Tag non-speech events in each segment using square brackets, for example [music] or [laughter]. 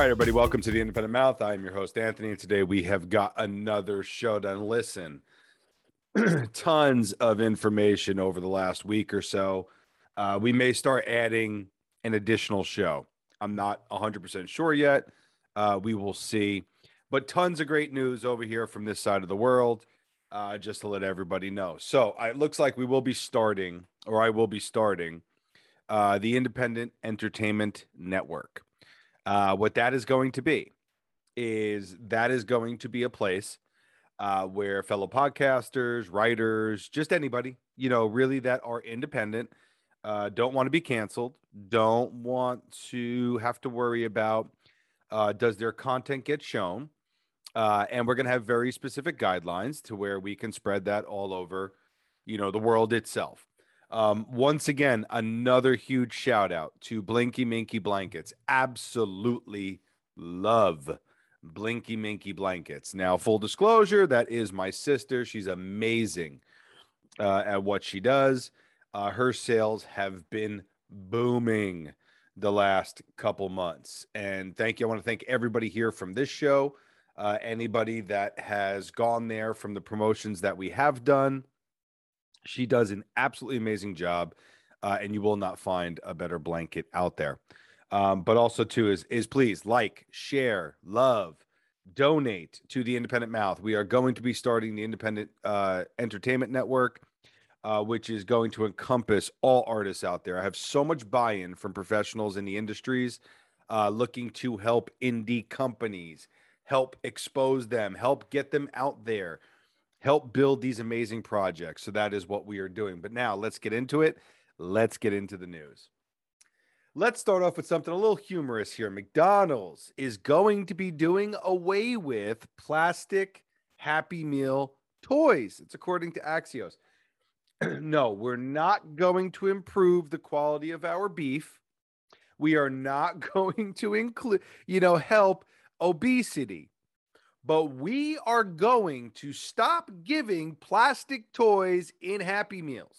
right, everybody, welcome to the Independent Mouth. I am your host, Anthony, and today we have got another show done. Listen, [clears throat] tons of information over the last week or so. Uh, we may start adding an additional show. I'm not 100% sure yet. Uh, we will see. But tons of great news over here from this side of the world, uh, just to let everybody know. So uh, it looks like we will be starting, or I will be starting, uh, the Independent Entertainment Network. Uh, what that is going to be is that is going to be a place uh, where fellow podcasters, writers, just anybody, you know, really that are independent, uh, don't want to be canceled, don't want to have to worry about uh, does their content get shown. Uh, and we're going to have very specific guidelines to where we can spread that all over, you know, the world itself. Um, once again, another huge shout out to Blinky Minky Blankets. Absolutely love Blinky Minky Blankets. Now, full disclosure, that is my sister. She's amazing uh, at what she does. Uh, her sales have been booming the last couple months. And thank you. I want to thank everybody here from this show, uh, anybody that has gone there from the promotions that we have done. She does an absolutely amazing job, uh, and you will not find a better blanket out there. Um, but also too is is please like, share, love, donate to the Independent Mouth. We are going to be starting the Independent uh, Entertainment Network, uh, which is going to encompass all artists out there. I have so much buy-in from professionals in the industries, uh, looking to help indie companies, help expose them, help get them out there help build these amazing projects. So that is what we are doing. But now let's get into it. Let's get into the news. Let's start off with something a little humorous here. McDonald's is going to be doing away with plastic Happy Meal toys. It's according to Axios. [clears throat] no, we're not going to improve the quality of our beef. We are not [laughs] going to include, you know, help obesity but we are going to stop giving plastic toys in Happy Meals.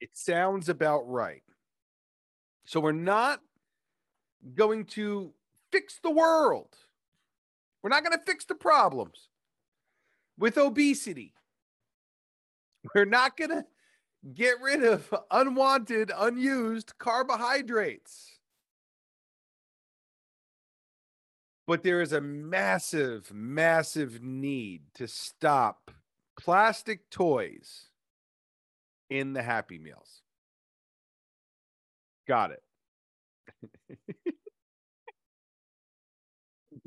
It sounds about right. So we're not going to fix the world. We're not going to fix the problems with obesity. We're not going to get rid of unwanted, unused carbohydrates. But there is a massive, massive need to stop plastic toys in the Happy Meals. Got it. [laughs]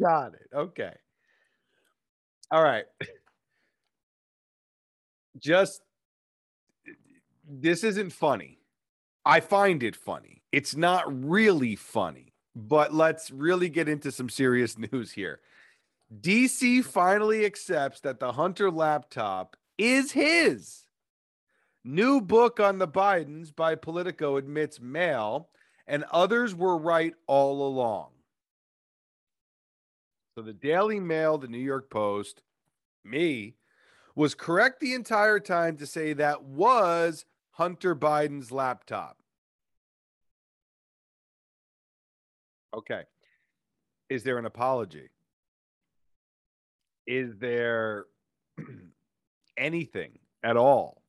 Got it. Okay. All right. Just this isn't funny. I find it funny. It's not really funny. But let's really get into some serious [laughs] news here. DC finally accepts that the Hunter laptop is his. New book on the Bidens by Politico admits mail, and others were right all along. So the Daily Mail, the New York Post, me, was correct the entire time to say that was Hunter Biden's laptop. Okay. Is there an apology? Is there [clears throat] anything at all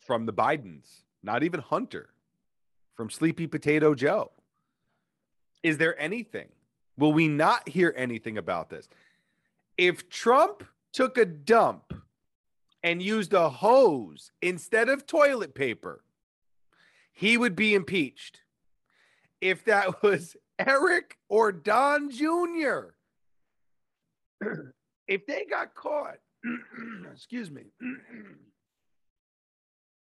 from the Bidens? Not even Hunter, from Sleepy Potato Joe. Is there anything? Will we not hear anything about this? If Trump took a dump and used a hose instead of toilet paper, he would be impeached. If that [laughs] was Eric or Don Jr. [clears throat] if they got caught, [clears throat] excuse me, [clears throat]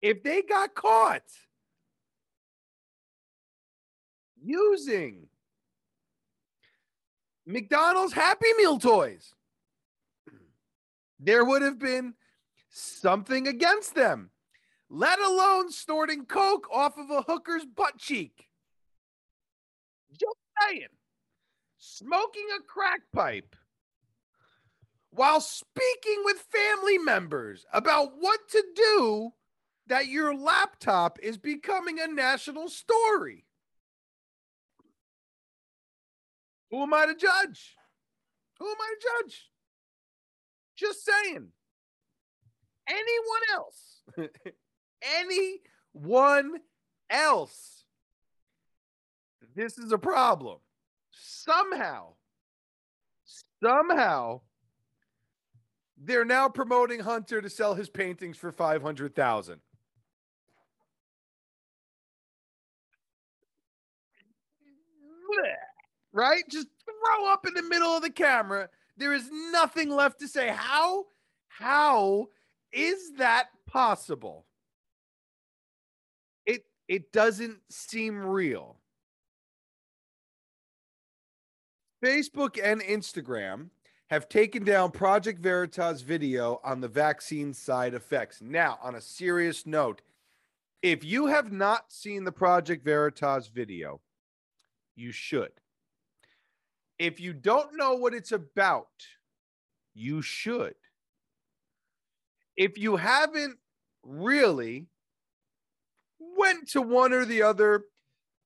if they got caught using McDonald's Happy Meal toys, there would have been something against them, let alone snorting Coke off of a hooker's butt cheek. Just saying. Smoking a crack pipe while speaking with family members about what to do that your laptop is becoming a national story. Who am I to judge? Who am I to judge? Just saying. Anyone else? [laughs] Anyone else? This is a problem. Somehow, somehow, they're now promoting Hunter to sell his paintings for 500,000. Right? Just throw up in the middle of the camera. There is nothing left to say. How how is that possible? It it doesn't seem real. Facebook and Instagram have taken down Project Veritas video on the vaccine side effects. Now, on a serious note, if you have not seen the Project Veritas video, you should. If you don't know what it's about, you should. If you haven't really went to one or the other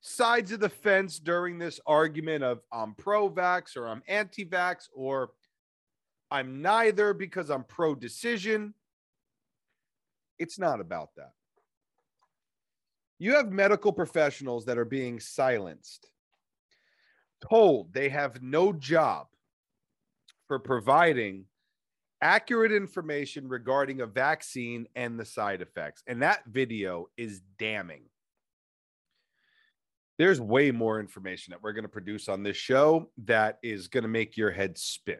sides of the fence during this argument of I'm pro vax or I'm anti vax or I'm neither because I'm pro decision. It's not about that. You have medical professionals that are being silenced, told they have no job for providing accurate information regarding a vaccine and the side effects. And that video is damning there's way more information that we're going to produce on this show that is going to make your head spin.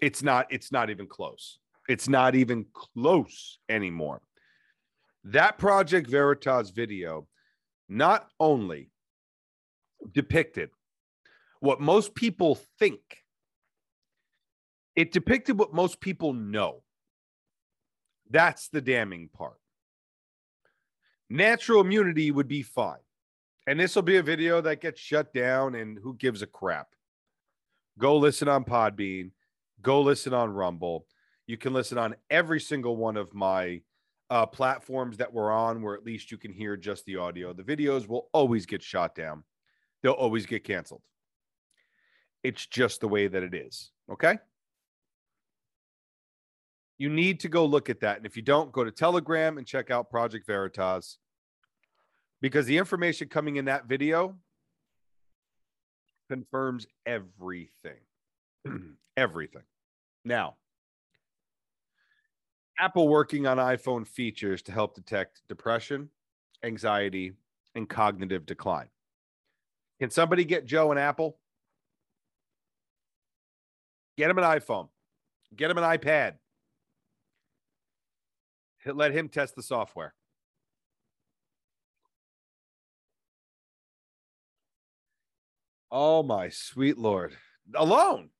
It's not it's not even close. It's not even close anymore. That Project Veritas video not only depicted what most people think, it depicted what most people know. That's the damning part. Natural immunity would be fine. And this will be a video that gets shut down, and who gives a crap? Go listen on Podbean. Go listen on Rumble. You can listen on every single one of my uh, platforms that we're on, where at least you can hear just the audio. The videos will always get shot down, they'll always get canceled. It's just the way that it is. Okay. You need to go look at that. And if you don't, go to Telegram and check out Project Veritas because the information coming in that video confirms everything. [clears throat] everything. Now, Apple working on iPhone features to help detect depression, anxiety, and cognitive decline. Can somebody get Joe an Apple? Get him an iPhone. Get him an iPad. Let him test the software. Oh my sweet lord. Alone.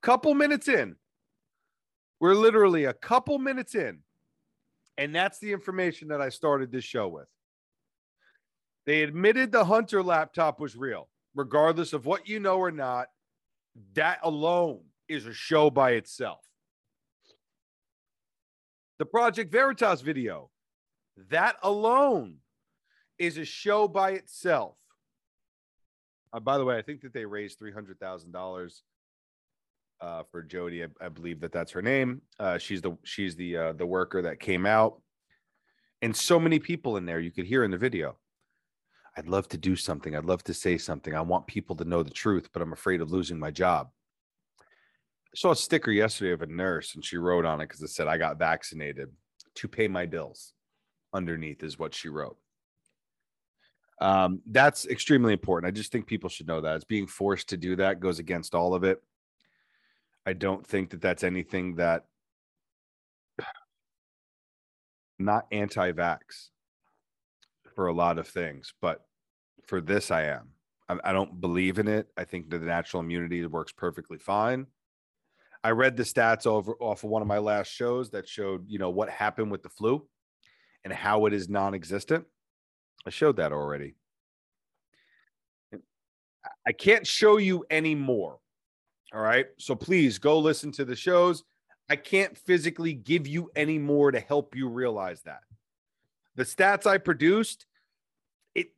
Couple minutes in. We're literally a couple minutes in. And that's the information that I started this show with. They admitted the Hunter laptop was real, regardless of what you know or not. That alone is a show by itself. The Project Veritas video, that alone is a show by itself. Uh, by the way, I think that they raised three hundred thousand uh, dollars for Jody. I, I, believe that that's her name. Uh, she's the she's the uh, the worker that came out, and so many people in there you could hear in the video. I'd love to do something. I'd love to say something. I want people to know the truth, but I'm afraid of losing my job. I saw a sticker yesterday of a nurse, and she wrote on it because it said, "I got vaccinated to pay my bills." Underneath is what she wrote. Um, that's extremely important. I just think people should know that. It's being forced to do that goes against all of it. I don't think that that's anything that not anti-vax for a lot of things, but for this I am. I, I don't believe in it. I think that the natural immunity works perfectly fine. I read the stats over off of one of my last shows that showed, you know, what happened with the flu and how it is non-existent. I showed that already. I can't show you any more. All right. So please go listen to the shows. I can't physically give you any more to help you realize that. The stats I produced, it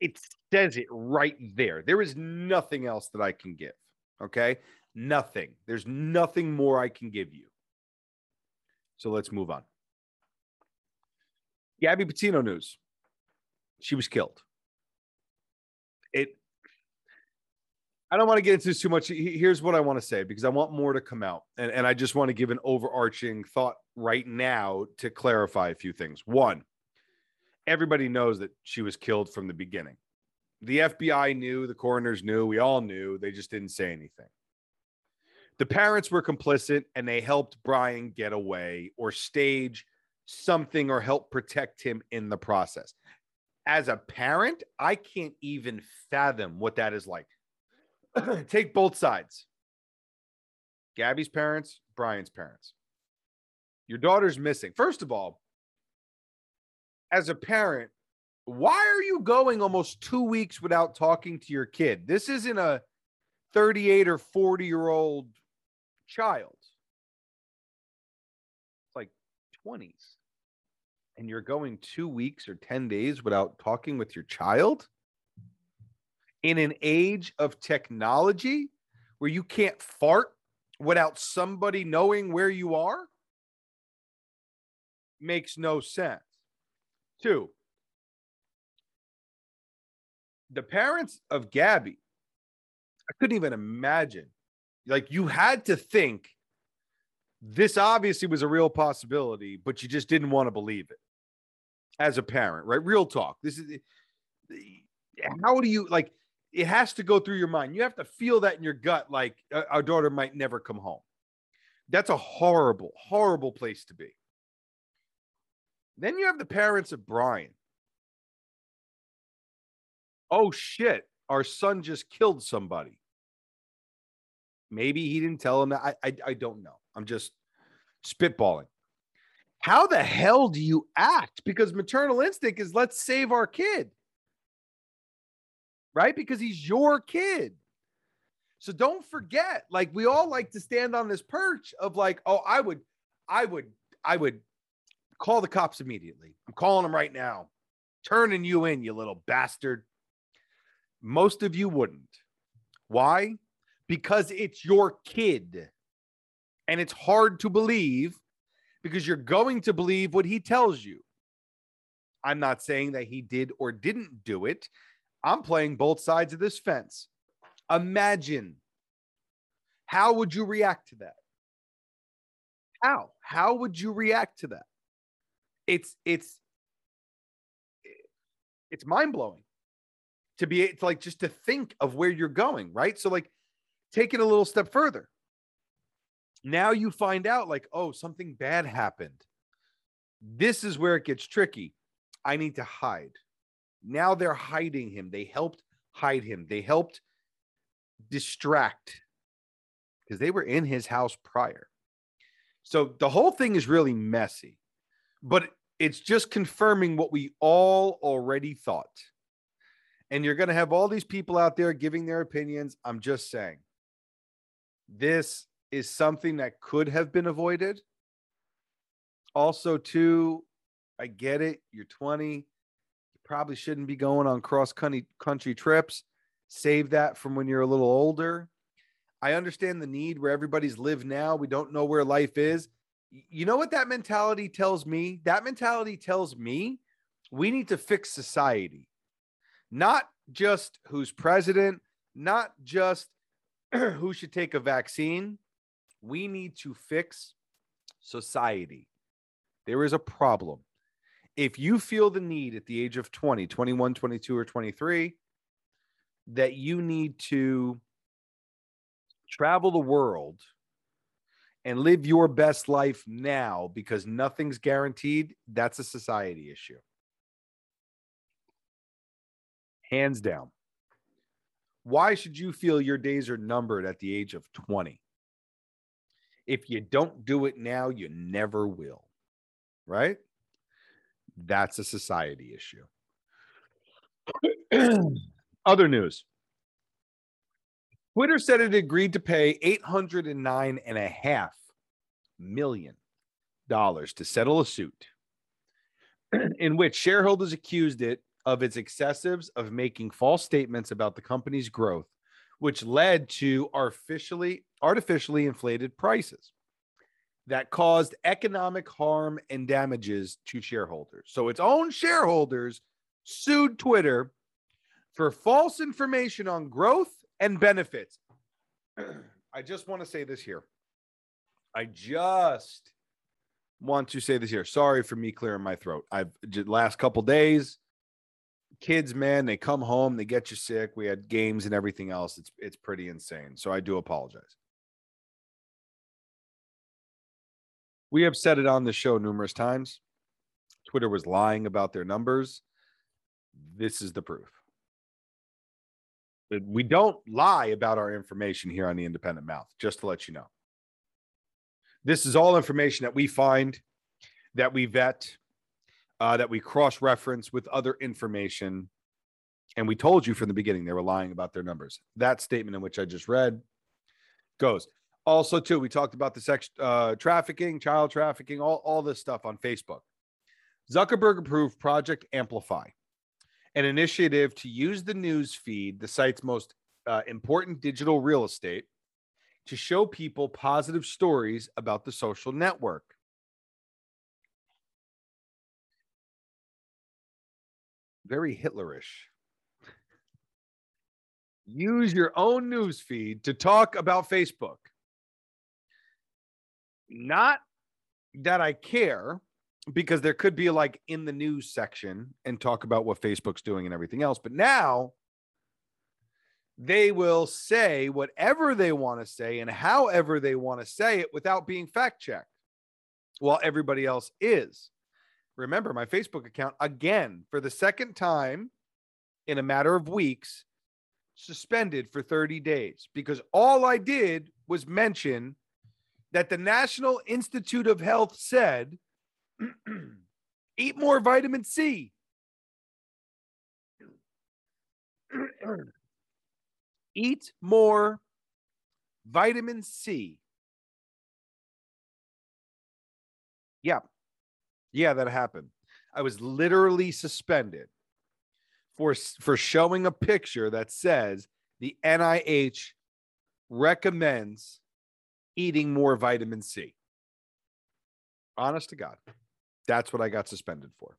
it says it right there. There is nothing else that I can give. Okay. Nothing. There's nothing more I can give you. So let's move on. Gabby Petito news. She was killed. It I don't want to get into this too much. Here's what I want to say because I want more to come out. And, and I just want to give an overarching thought right now to clarify a few things. One, everybody knows that she was killed from the beginning. The FBI knew, the coroners knew, we all knew. They just didn't say anything. The parents were complicit and they helped Brian get away or stage something or help protect him in the process. As a parent, I can't even fathom what that is like [clears throat] take both sides. Gabby's parents, Brian's parents. Your daughter's missing. First of all, as a parent, why are you going almost two weeks without talking to your kid? This isn't a 38 or 40 year old child. It's like 20s. And you're going two weeks or 10 days without talking with your child? in an age of technology where you can't fart without somebody knowing where you are makes no sense. Two, the parents of Gabby, I couldn't even imagine. Like, you had to think this obviously was a real possibility, but you just didn't want to believe it as a parent, right? Real talk. This is how do you like it has to go through your mind. You have to feel that in your gut, like uh, our daughter might never come home. That's a horrible, horrible place to be. Then you have the parents of Brian. Oh shit, our son just killed somebody. Maybe he didn't tell him that. I, I, I don't know. I'm just spitballing. How the hell do you act? Because maternal instinct is let's save our kid right? Because he's your kid. So don't forget, like we all like to stand on this perch of like, oh, I would, I would, I would call the cops immediately. I'm calling them right now. Turning you in, you little bastard. Most of you wouldn't. Why? Because it's your kid. And it's hard to believe because you're going to believe what he tells you. I'm not saying that he did or didn't do it. I'm playing both sides of this fence. Imagine how would you react to that? How? How would you react to that? It's it's it's mind-blowing to be it's like just to think of where you're going, right? So like take it a little step further. Now you find out like, oh, something bad happened. This is where it gets tricky. I need to hide. Now they're hiding him. They helped hide him. They helped distract because they were in his house prior. So the whole thing is really messy, but it's just confirming what we all already thought. And you're going to have all these people out there giving their opinions. I'm just saying this is something that could have been avoided. Also, too, I get it. You're 20 You probably shouldn't be going on cross country country trips. Save that from when you're a little older. I understand the need where everybody's lived now. We don't know where life is. You know what that mentality tells me? That mentality tells me we need to fix society, not just who's president, not just [clears throat] who should take a vaccine. We need to fix society. There is a problem if you feel the need at the age of 20, 21, 22, or 23, that you need to travel the world and live your best life now because nothing's guaranteed, that's a society issue. Hands down. Why should you feel your days are numbered at the age of 20? If you don't do it now, you never will. Right? That's a society issue. [clears throat] Other news. Twitter said it agreed to pay $809.5 million to settle a suit [clears throat] in which shareholders accused it of its excessives of making false statements about the company's growth which led to artificially artificially inflated prices that caused economic harm and damages to shareholders. So its own shareholders sued Twitter for false information on growth and benefits. [clears throat] I just want to say this here. I just want to say this here. Sorry for me clearing my throat. I've last couple days kids, man, they come home, they get you sick. We had games and everything else. It's it's pretty insane. So I do apologize. We have said it on the show numerous times. Twitter was lying about their numbers. This is the proof. We don't lie about our information here on the Independent Mouth, just to let you know. This is all information that we find, that we vet, uh, that we cross reference with other information. And we told you from the beginning they were lying about their numbers. That statement in which I just read goes. Also, too, we talked about the sex uh, trafficking, child trafficking, all, all this stuff on Facebook. Zuckerberg approved Project Amplify, an initiative to use the news feed, the site's most uh, important digital real estate, to show people positive stories about the social network. Very Hitlerish. Use your own news feed to talk about Facebook. Not that I care, because there could be like in the news section and talk about what Facebook's doing and everything else. But now they will say whatever they want to say and however they want to say it without being fact checked while everybody else is. Remember, my Facebook account, again, for the second time in a matter of weeks, suspended for 30 days because all I did was mention that the National Institute of Health said [clears throat] eat more vitamin C. [clears throat] eat more vitamin C. Yeah. Yeah, that happened. I was literally suspended for for showing a picture that says the NIH recommends eating more vitamin C. Honest to God. That's what I got suspended for.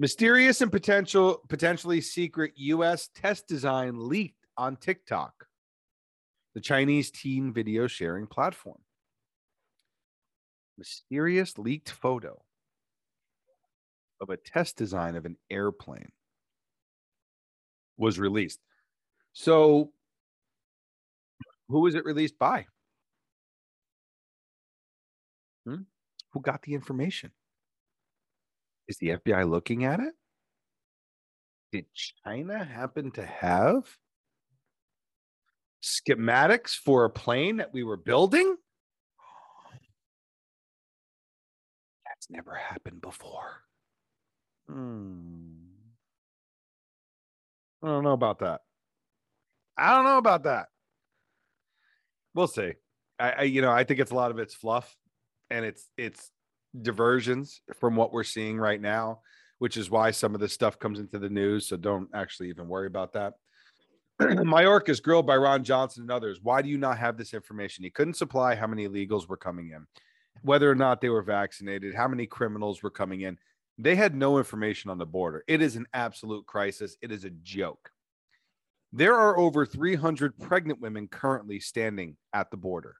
Mysterious and potential potentially secret US test design leaked on TikTok, the Chinese teen video sharing platform. Mysterious leaked photo of a test design of an airplane was released. So, who was it released by? Hmm? Who got the information? Is the FBI looking at it? Did China happen to have schematics for a plane that we were building? That's never happened before. Hmm. I don't know about that. I don't know about that. We'll see. I, I you know, I think it's a lot of it's fluff and it's it's diversions from what we're seeing right now, which is why some of this stuff comes into the news. So don't actually even worry about that. [clears throat] Mayorkas is grilled by Ron Johnson and others. Why do you not have this information? He couldn't supply how many illegals were coming in, whether or not they were vaccinated, how many criminals were coming in. They had no information on the border. It is an absolute crisis. It is a joke. There are over 300 pregnant women currently standing at the border.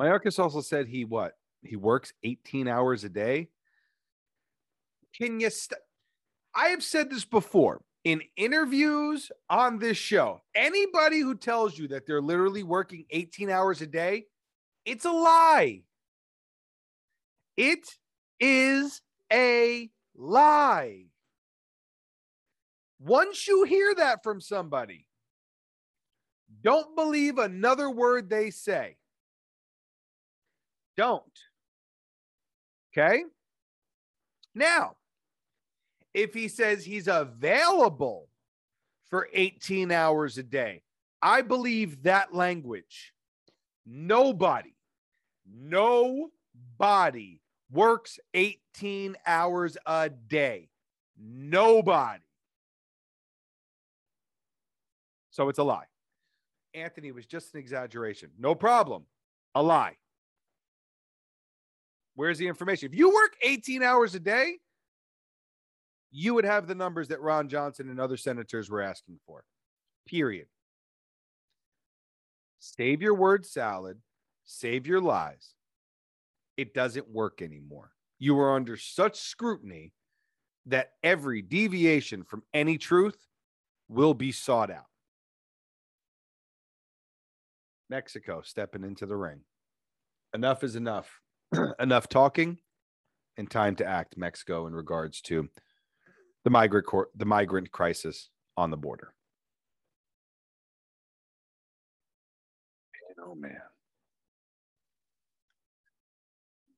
Mayorkas also said he what? He works 18 hours a day. Can you st- I have said this before in interviews on this show. Anybody who tells you that they're literally working 18 hours a day, it's a lie. It is a lie. Once you hear that from somebody, don't believe another word they say. Don't. Okay. Now, if he says he's available for 18 hours a day, I believe that language. Nobody, nobody works 18 hours a day. Nobody. So it's a lie. Anthony was just an exaggeration. No problem. A lie. Where's the information? If you work 18 hours a day, you would have the numbers that Ron Johnson and other senators were asking for. Period. Save your word salad, save your lies. It doesn't work anymore. You are under such scrutiny that every deviation from any truth will be sought out. Mexico stepping into the ring. Enough is enough. [clears throat] enough talking and time to act, Mexico, in regards to the migrant cor- the migrant crisis on the border. Man, oh man.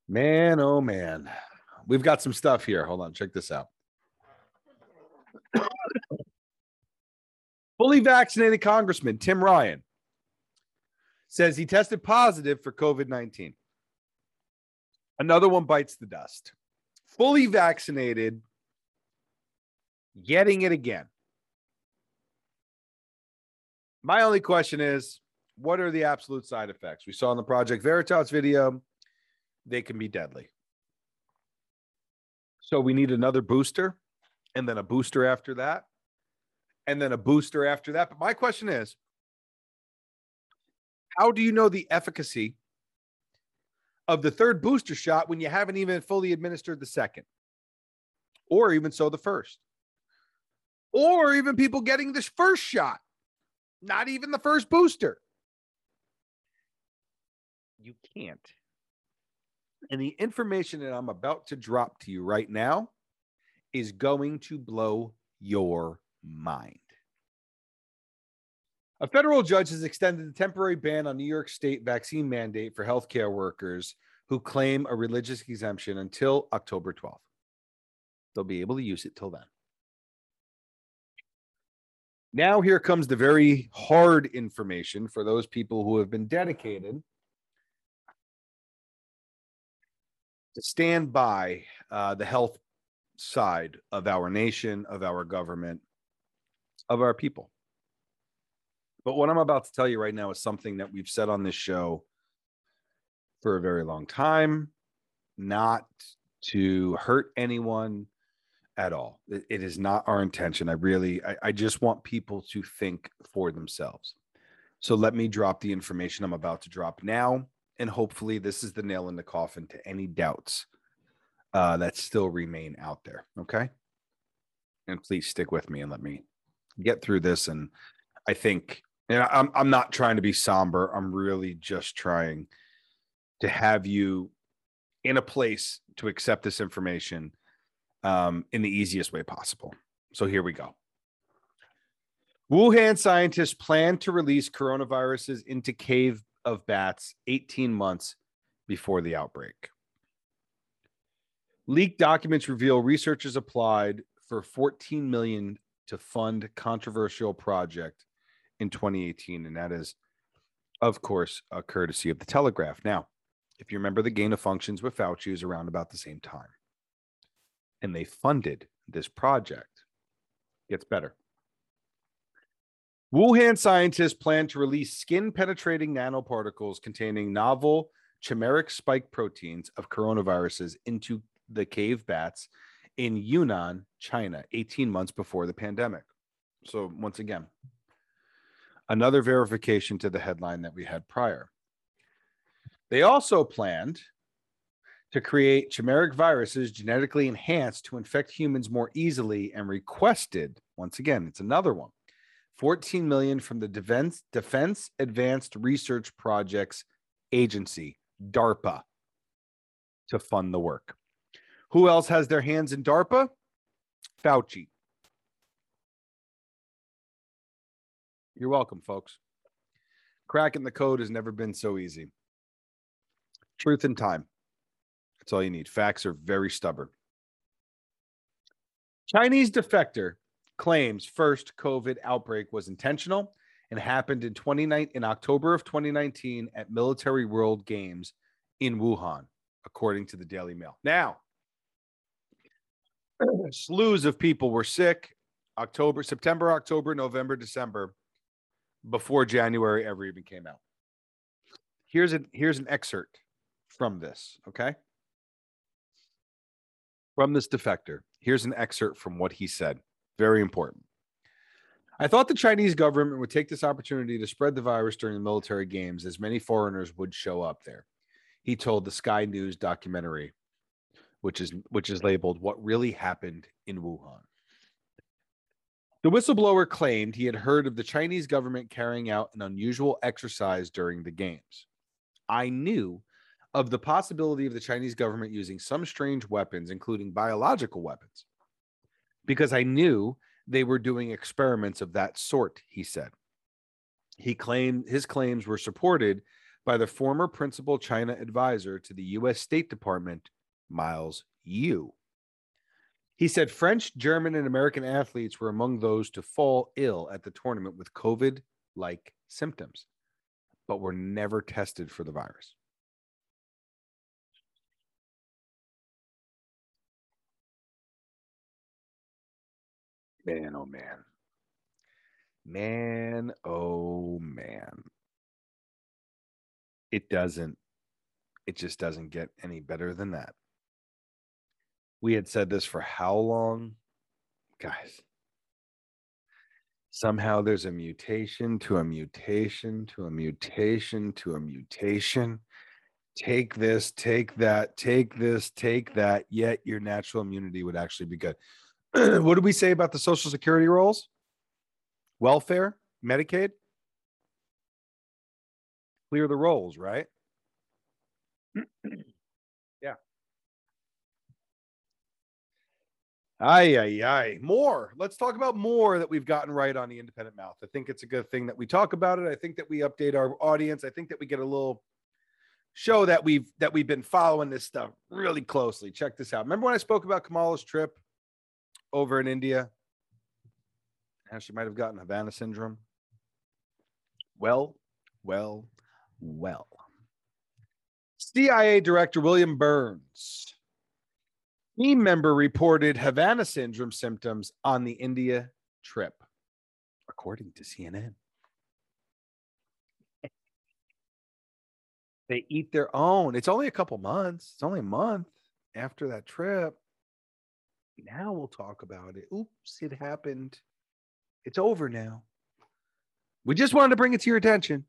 Man, oh man. We've got some stuff here. Hold on, check this out. Fully vaccinated Congressman Tim Ryan says he tested positive for COVID 19. Another one bites the dust. Fully vaccinated, getting it again. My only question is what are the absolute side effects? We saw in the Project Veritas video, they can be deadly. So we need another booster and then a booster after that, and then a booster after that. But my question is how do you know the efficacy of the third booster shot when you haven't even fully administered the second? Or even so, the first? Or even people getting this first shot, not even the first booster. You can't. And the information that I'm about to drop to you right now is going to blow your mind. A federal judge has extended the temporary ban on New York State vaccine mandate for healthcare workers who claim a religious exemption until October 12th. They'll be able to use it till then. Now, here comes the very hard information for those people who have been dedicated to stand by uh, the health side of our nation, of our government, of our people. But what I'm about to tell you right now is something that we've said on this show for a very long time, not to hurt anyone at all. It, is not our intention. I really, I, I just want people to think for themselves. So let me drop the information I'm about to drop now. And hopefully, this is the nail in the coffin to any doubts uh, that still remain out there. Okay. And please stick with me and let me get through this. And I think and I'm I'm not trying to be somber. I'm really just trying to have you in a place to accept this information um, in the easiest way possible. So here we go. Wuhan scientists plan to release coronaviruses into cave of bats 18 months before the outbreak. Leaked documents reveal researchers applied for 14 million to fund controversial project in 2018, and that is, of course, a courtesy of the Telegraph. Now, if you remember, the gain of functions with Fauci is around about the same time, and they funded this project. Gets better. Wuhan scientists plan to release skin penetrating nanoparticles containing novel chimeric spike proteins of coronaviruses into the cave bats in Yunnan, China, 18 months before the pandemic. So, once again, another verification to the headline that we had prior. They also planned to create chimeric viruses genetically enhanced to infect humans more easily and requested, once again, it's another one, 14 million from the Defense, Defense Advanced Research Projects Agency, DARPA, to fund the work. Who else has their hands in DARPA? Fauci. You're welcome, folks. Cracking the code has never been so easy. Truth and time. That's all you need. Facts are very stubborn. Chinese defector claims first COVID outbreak was intentional and happened in 29 in October of 2019 at Military World Games in Wuhan, according to the Daily Mail. Now, [clears throat] slews of people were sick October, September, October, November, December before January ever even came out. Here's a here's an excerpt from this, okay? From this defector. Here's an excerpt from what he said. Very important. I thought the Chinese government would take this opportunity to spread the virus during the military games as many foreigners would show up there. He told the Sky News documentary, which is which is labeled What Really Happened in Wuhan. The whistleblower claimed he had heard of the Chinese government carrying out an unusual exercise during the games. I knew of the possibility of the Chinese government using some strange weapons, including biological weapons, because I knew they were doing experiments of that sort, he said. He claimed his claims were supported by the former principal China advisor to the US State Department, Miles Yu. He said French, German, and American athletes were among those to fall ill at the tournament with COVID like symptoms, but were never tested for the virus. Man, oh man. Man, oh man. It doesn't, it just doesn't get any better than that. We had said this for how long? Guys, somehow there's a mutation to a mutation to a mutation to a mutation. Take this, take that, take this, take that, yet your natural immunity would actually be good. [clears throat] what did we say about the Social Security rolls? Welfare, Medicaid? Clear the rolls, right? [clears throat] Yeah. Aye, aye, aye. More. Let's talk about more that we've gotten right on the independent mouth. I think it's a good thing that we talk about it. I think that we update our audience. I think that we get a little show that we've that we've been following this stuff really closely. Check this out. Remember when I spoke about Kamala's trip over in India? How she might have gotten Havana syndrome. Well, well, well. CIA Director William Burns team member reported Havana syndrome symptoms on the India trip, according to CNN. They eat their own. It's only a couple months. It's only a month after that trip. Now we'll talk about it. Oops, it happened. It's over now. We just wanted to bring it to your attention.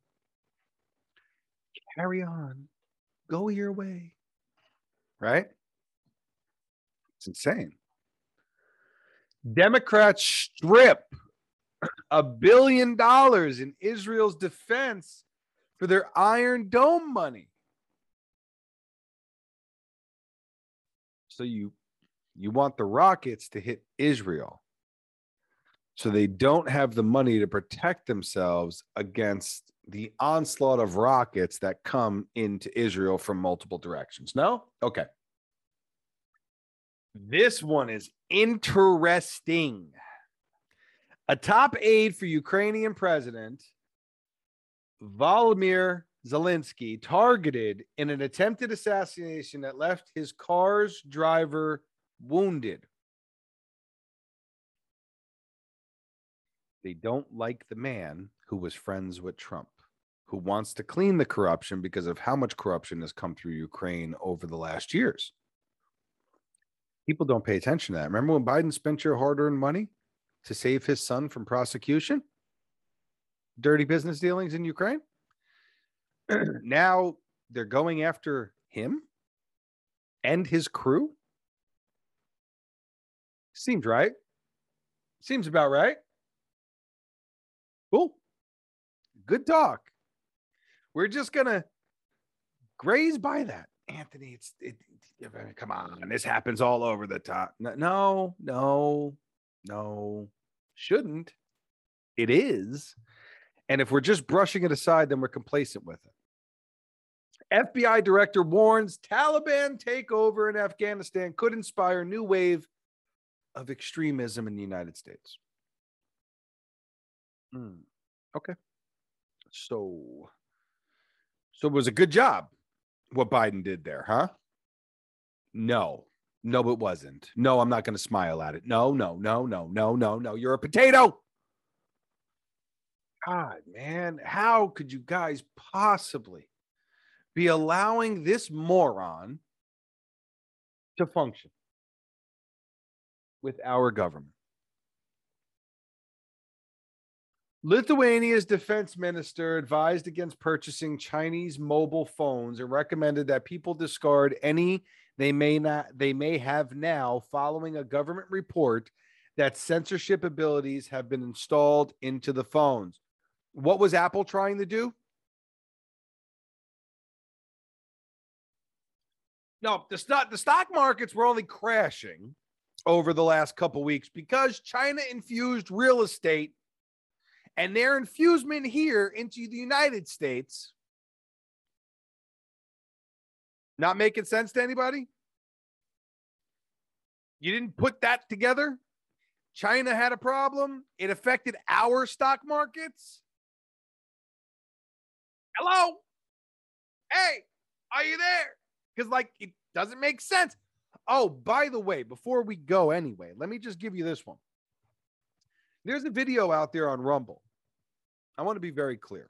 Carry on. Go your way. Right? It's insane. Democrats strip a billion dollars in Israel's defense for their Iron Dome money. So you you want the rockets to hit Israel. So they don't have the money to protect themselves against the onslaught of rockets that come into Israel from multiple directions. No? Okay. This one is interesting. A top aide for Ukrainian President Volodymyr Zelensky targeted in an attempted assassination that left his car's driver wounded. They don't like the man who was friends with Trump, who wants to clean the corruption because of how much corruption has come through Ukraine over the last years people don't pay attention to that. Remember when Biden spent your hard earned money to save his son from prosecution? Dirty business dealings in Ukraine? [clears throat] now they're going after him and his crew? Seems right. Seems about right. Cool. Good talk. We're just to graze by that. Anthony, it's it, come on, this happens all over the top. No, no, no, shouldn't. It is. And if we're just brushing it aside, then we're complacent with it. FBI director warns Taliban takeover in Afghanistan could inspire new wave of extremism in the United States. Hmm. Okay. So, so it was a good job what Biden did there, huh? No, No, it wasn't. No, I'm not going to smile at it. No, no, no, no, no, no, no. You're a potato. God, man, how could you guys possibly be allowing this moron to function with our government? Lithuania's defense minister advised against purchasing Chinese mobile phones and recommended that people discard any they may not they may have now following a government report that censorship abilities have been installed into the phones. What was Apple trying to do? No, the stock the stock markets were only crashing over the last couple weeks because China infused real estate and their infusement here into the United States. Not making sense to anybody? You didn't put that together? China had a problem. It affected our stock markets. Hello? Hey, are you there? Because, like, it doesn't make sense. Oh, by the way, before we go anyway, let me just give you this one. There's a video out there on Rumble. I want to be very clear.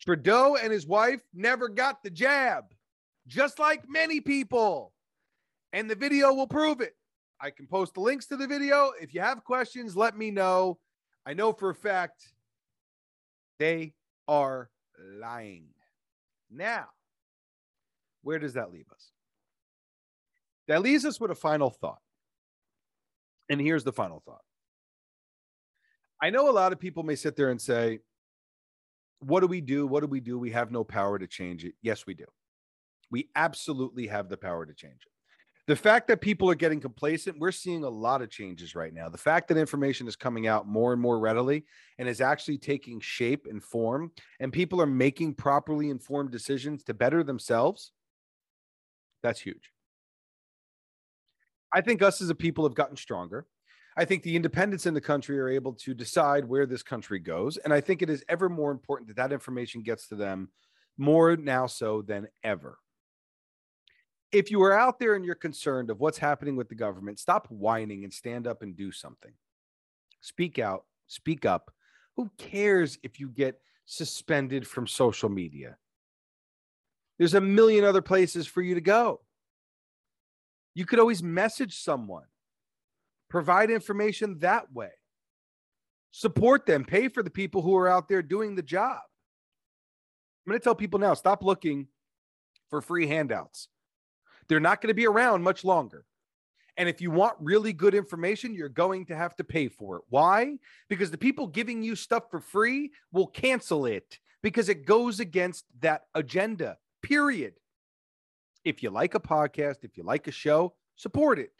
Trudeau and his wife never got the jab, just like many people. And the video will prove it. I can post the links to the video. If you have questions, let me know. I know for a fact they are lying. Now, where does that leave us? That leaves us with a final thought. And here's the final thought I know a lot of people may sit there and say, What do we do? What do we do? We have no power to change it. Yes, we do. We absolutely have the power to change it the fact that people are getting complacent, we're seeing a lot of changes right now. The fact that information is coming out more and more readily and is actually taking shape and form, and people are making properly informed decisions to better themselves, that's huge. I think us as a people have gotten stronger. I think the independents in the country are able to decide where this country goes. And I think it is ever more important that that information gets to them more now so than ever if you are out there and you're concerned of what's happening with the government, stop whining and stand up and do something. Speak out, speak up. Who cares if you get suspended from social media? There's a million other places for you to go. You could always message someone, provide information that way, support them, pay for the people who are out there doing the job. I'm going to tell people now stop looking for free handouts. They're not going to be around much longer. And if you want really good information, you're going to have to pay for it. Why? Because the people giving you stuff for free will cancel it because it goes against that agenda, period. If you like a podcast, if you like a show, support it.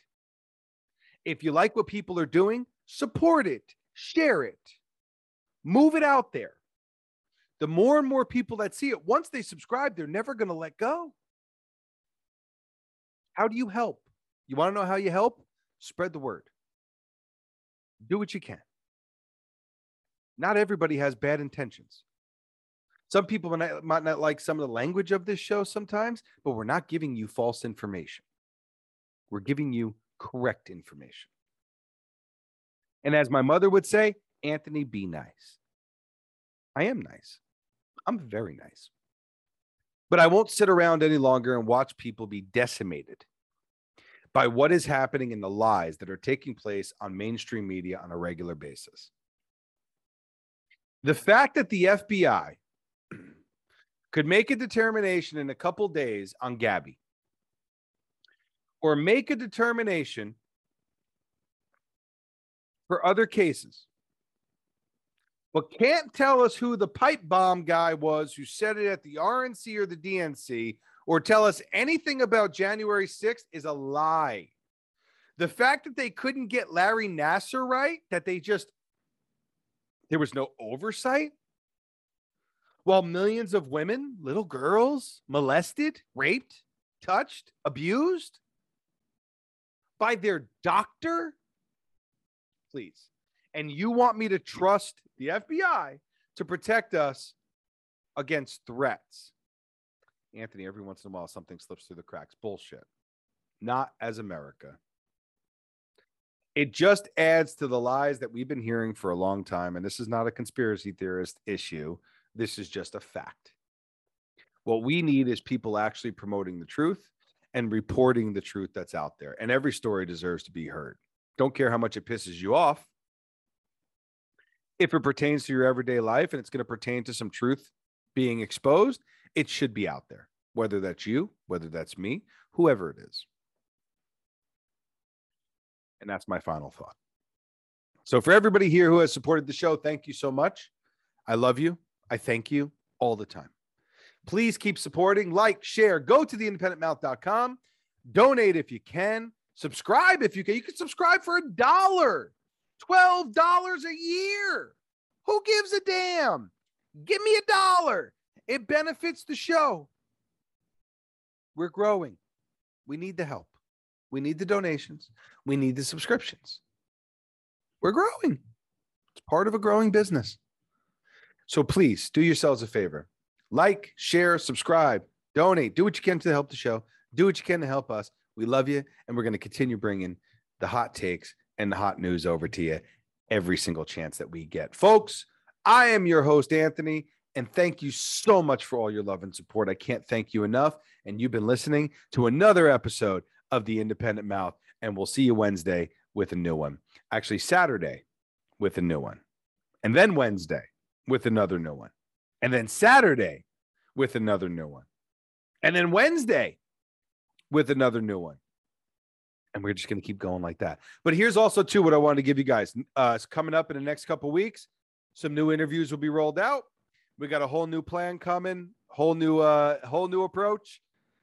If you like what people are doing, support it, share it, move it out there. The more and more people that see it, once they subscribe, they're never going to let go. How do you help? You want to know how you help? Spread the word. Do what you can. Not everybody has bad intentions. Some people might not, might not like some of the language of this show sometimes, but we're not giving you false information. We're giving you correct information. And as my mother would say, Anthony, be nice. I am nice. I'm very nice. But I won't sit around any longer and watch people be decimated by what is happening in the lies that are taking place on mainstream media on a regular basis. The fact that the FBI could make a determination in a couple days on Gabby. Or make a determination for other cases. But can't tell us who the pipe bomb guy was who said it at the RNC or the DNC or tell us anything about January 6th is a lie. The fact that they couldn't get Larry Nassar right, that they just, there was no oversight, while millions of women, little girls, molested, raped, touched, abused by their doctor? Please. And you want me to trust the FBI to protect us against threats. Anthony, every once in a while, something slips through the cracks. Bullshit. not as America. It just adds to the lies that we've been hearing for a long time. And this is not a conspiracy theorist issue. This is just a fact. What we need is people actually promoting the truth and reporting the truth that's out there. And every story deserves to be heard. Don't care how much it pisses you off. If it pertains to your everyday life and it's going to pertain to some truth being exposed, it should be out there, whether that's you, whether that's me, whoever it is. And that's my final thought. So, for everybody here who has supported the show, thank you so much. I love you. I thank you all the time. Please keep supporting, like, share, go to theindependentmouth.com, donate if you can, subscribe if you can. You can subscribe for a dollar, $12 a year. Who gives a damn? Give me a dollar. It benefits the show. We're growing. We need the help. We need the donations. We need the subscriptions. We're growing. It's part of a growing business. So please do yourselves a favor like, share, subscribe, donate, do what you can to help the show, do what you can to help us. We love you, and we're going to continue bringing the hot takes and the hot news over to you every single chance that we get. Folks, I am your host, Anthony, and thank you so much for all your love and support. I can't thank you enough. And you've been listening to another episode of The Independent Mouth, and we'll see you Wednesday with a new one. Actually, Saturday with a new one, and then Wednesday with another new one, and then Saturday with another new one, and then Wednesday with another new one. And we're just going to keep going like that. But here's also too what I wanted to give you guys. Uh, it's coming up in the next couple weeks. Some new interviews will be rolled out. We got a whole new plan coming, whole new uh whole new approach.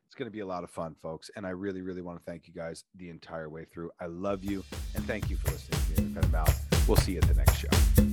It's going to be a lot of fun, folks. And I really, really want to thank you guys the entire way through. I love you and thank you for listening to. We'll see you at the next show.